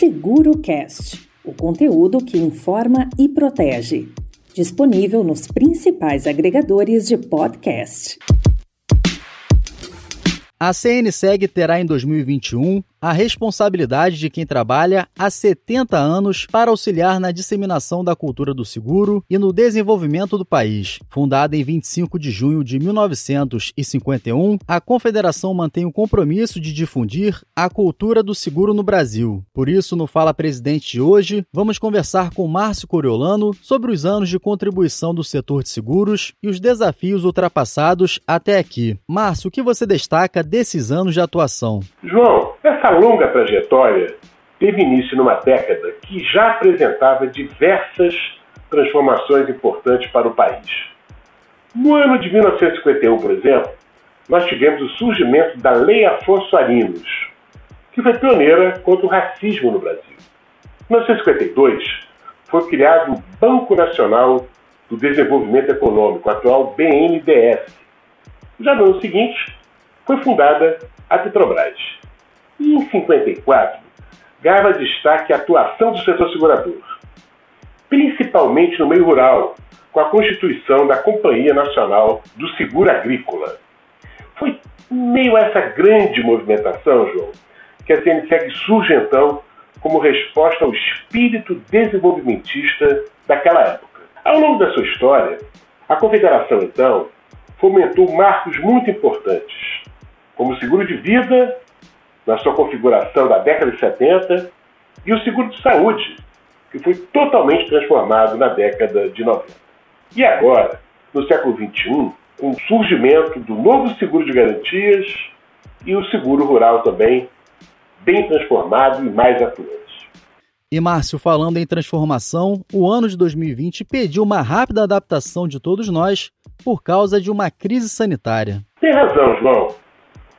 SeguroCast, o conteúdo que informa e protege. Disponível nos principais agregadores de podcast. A CNSEG terá em 2021 a responsabilidade de quem trabalha há 70 anos para auxiliar na disseminação da cultura do seguro e no desenvolvimento do país. Fundada em 25 de junho de 1951, a Confederação mantém o compromisso de difundir a cultura do seguro no Brasil. Por isso, no Fala Presidente de hoje, vamos conversar com Márcio Coriolano sobre os anos de contribuição do setor de seguros e os desafios ultrapassados até aqui. Márcio, o que você destaca desses anos de atuação? João, essa longa trajetória teve início numa década que já apresentava diversas transformações importantes para o país. No ano de 1951, por exemplo, nós tivemos o surgimento da Lei Afonso Arinos, que foi pioneira contra o racismo no Brasil. Em 1952, foi criado o Banco Nacional do Desenvolvimento Econômico, atual BNDES. Já no ano seguinte, foi fundada a Petrobras. E em 54, ganhava destaque a atuação do setor segurador, principalmente no meio rural, com a constituição da Companhia Nacional do Seguro Agrícola. Foi meio a essa grande movimentação, João, que a CNSEG surge então como resposta ao espírito desenvolvimentista daquela época. Ao longo da sua história, a Confederação, então, fomentou marcos muito importantes, como o seguro de vida na sua configuração da década de 70, e o seguro de saúde, que foi totalmente transformado na década de 90. E agora, no século XXI, com o surgimento do novo seguro de garantias e o seguro rural também, bem transformado e mais atuante. E Márcio, falando em transformação, o ano de 2020 pediu uma rápida adaptação de todos nós por causa de uma crise sanitária. Tem razão, João.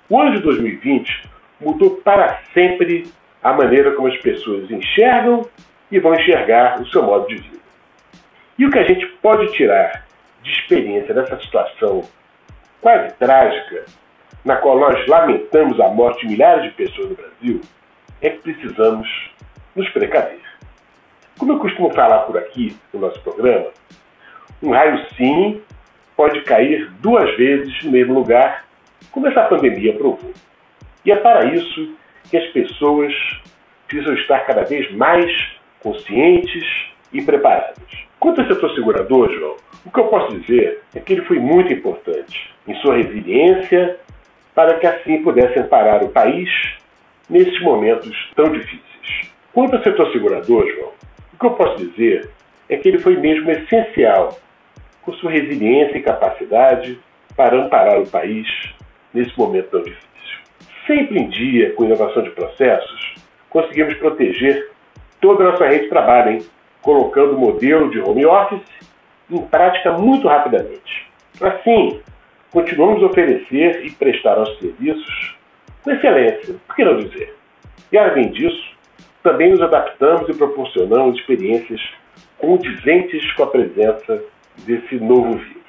O ano de 2020 mudou para sempre a maneira como as pessoas enxergam e vão enxergar o seu modo de vida. E o que a gente pode tirar de experiência dessa situação quase trágica, na qual nós lamentamos a morte de milhares de pessoas no Brasil, é que precisamos nos precaver. Como eu costumo falar por aqui no nosso programa, um raio sim pode cair duas vezes no mesmo lugar, como essa pandemia provou. E é para isso que as pessoas precisam estar cada vez mais conscientes e preparadas. Quanto ao setor segurador, João, o que eu posso dizer é que ele foi muito importante em sua resiliência para que assim pudesse amparar o país nesses momentos tão difíceis. Quanto ao setor segurador, João, o que eu posso dizer é que ele foi mesmo essencial com sua resiliência e capacidade para amparar o país nesse momento tão difícil sempre em dia com inovação de processos, conseguimos proteger toda a nossa rede de trabalho, hein? colocando o modelo de home office em prática muito rapidamente. Assim, continuamos a oferecer e prestar nossos serviços com excelência, por que não dizer? E além disso, também nos adaptamos e proporcionamos experiências condizentes com a presença desse novo vírus.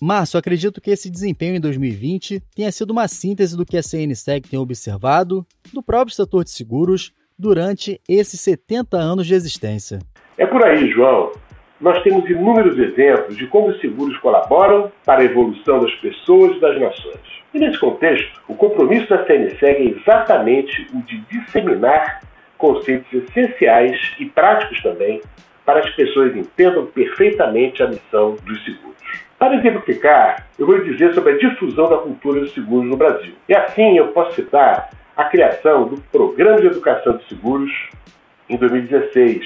Márcio, acredito que esse desempenho em 2020 tenha sido uma síntese do que a CNSEG tem observado do próprio setor de seguros durante esses 70 anos de existência. É por aí, João. Nós temos inúmeros exemplos de como os seguros colaboram para a evolução das pessoas e das nações. E nesse contexto, o compromisso da CNSEG é exatamente o de disseminar conceitos essenciais e práticos também para as pessoas entendam perfeitamente a missão dos seguros. Para exemplificar, eu vou dizer sobre a difusão da cultura dos seguros no Brasil. E assim eu posso citar a criação do Programa de Educação de Seguros em 2016,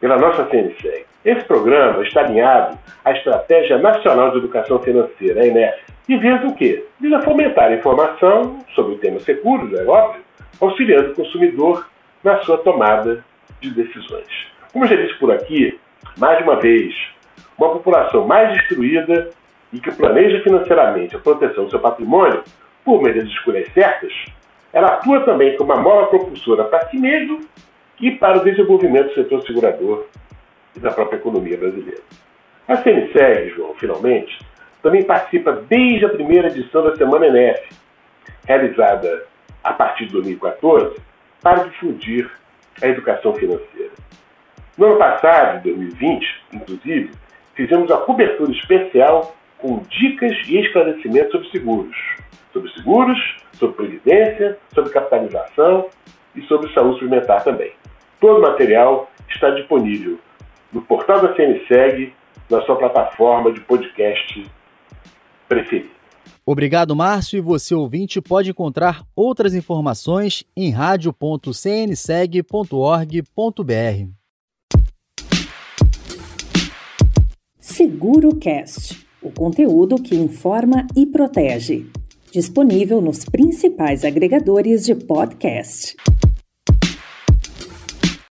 pela nossa CNSEG. Esse programa está alinhado à Estratégia Nacional de Educação Financeira, a ENEF, e visa o quê? Visa fomentar a informação sobre o tema seguros, é óbvio, auxiliando o consumidor na sua tomada de decisões. Como já disse por aqui, mais uma vez, uma população mais destruída e que planeja financeiramente a proteção do seu patrimônio por meio das escolhas certas, ela atua também como uma mola propulsora para si mesmo e para o desenvolvimento do setor segurador e da própria economia brasileira. A CNSEG, João, finalmente, também participa desde a primeira edição da Semana ENEF, realizada a partir de 2014, para difundir a educação financeira. No ano passado, 2020, inclusive, fizemos a cobertura especial com dicas e esclarecimentos sobre seguros. Sobre seguros, sobre previdência, sobre capitalização e sobre saúde suplementar também. Todo o material está disponível no portal da CNSEG, na sua plataforma de podcast preferida. Obrigado, Márcio. E você, ouvinte, pode encontrar outras informações em radio.cnseg.org.br. Seguro Cast o conteúdo que informa e protege. Disponível nos principais agregadores de podcast.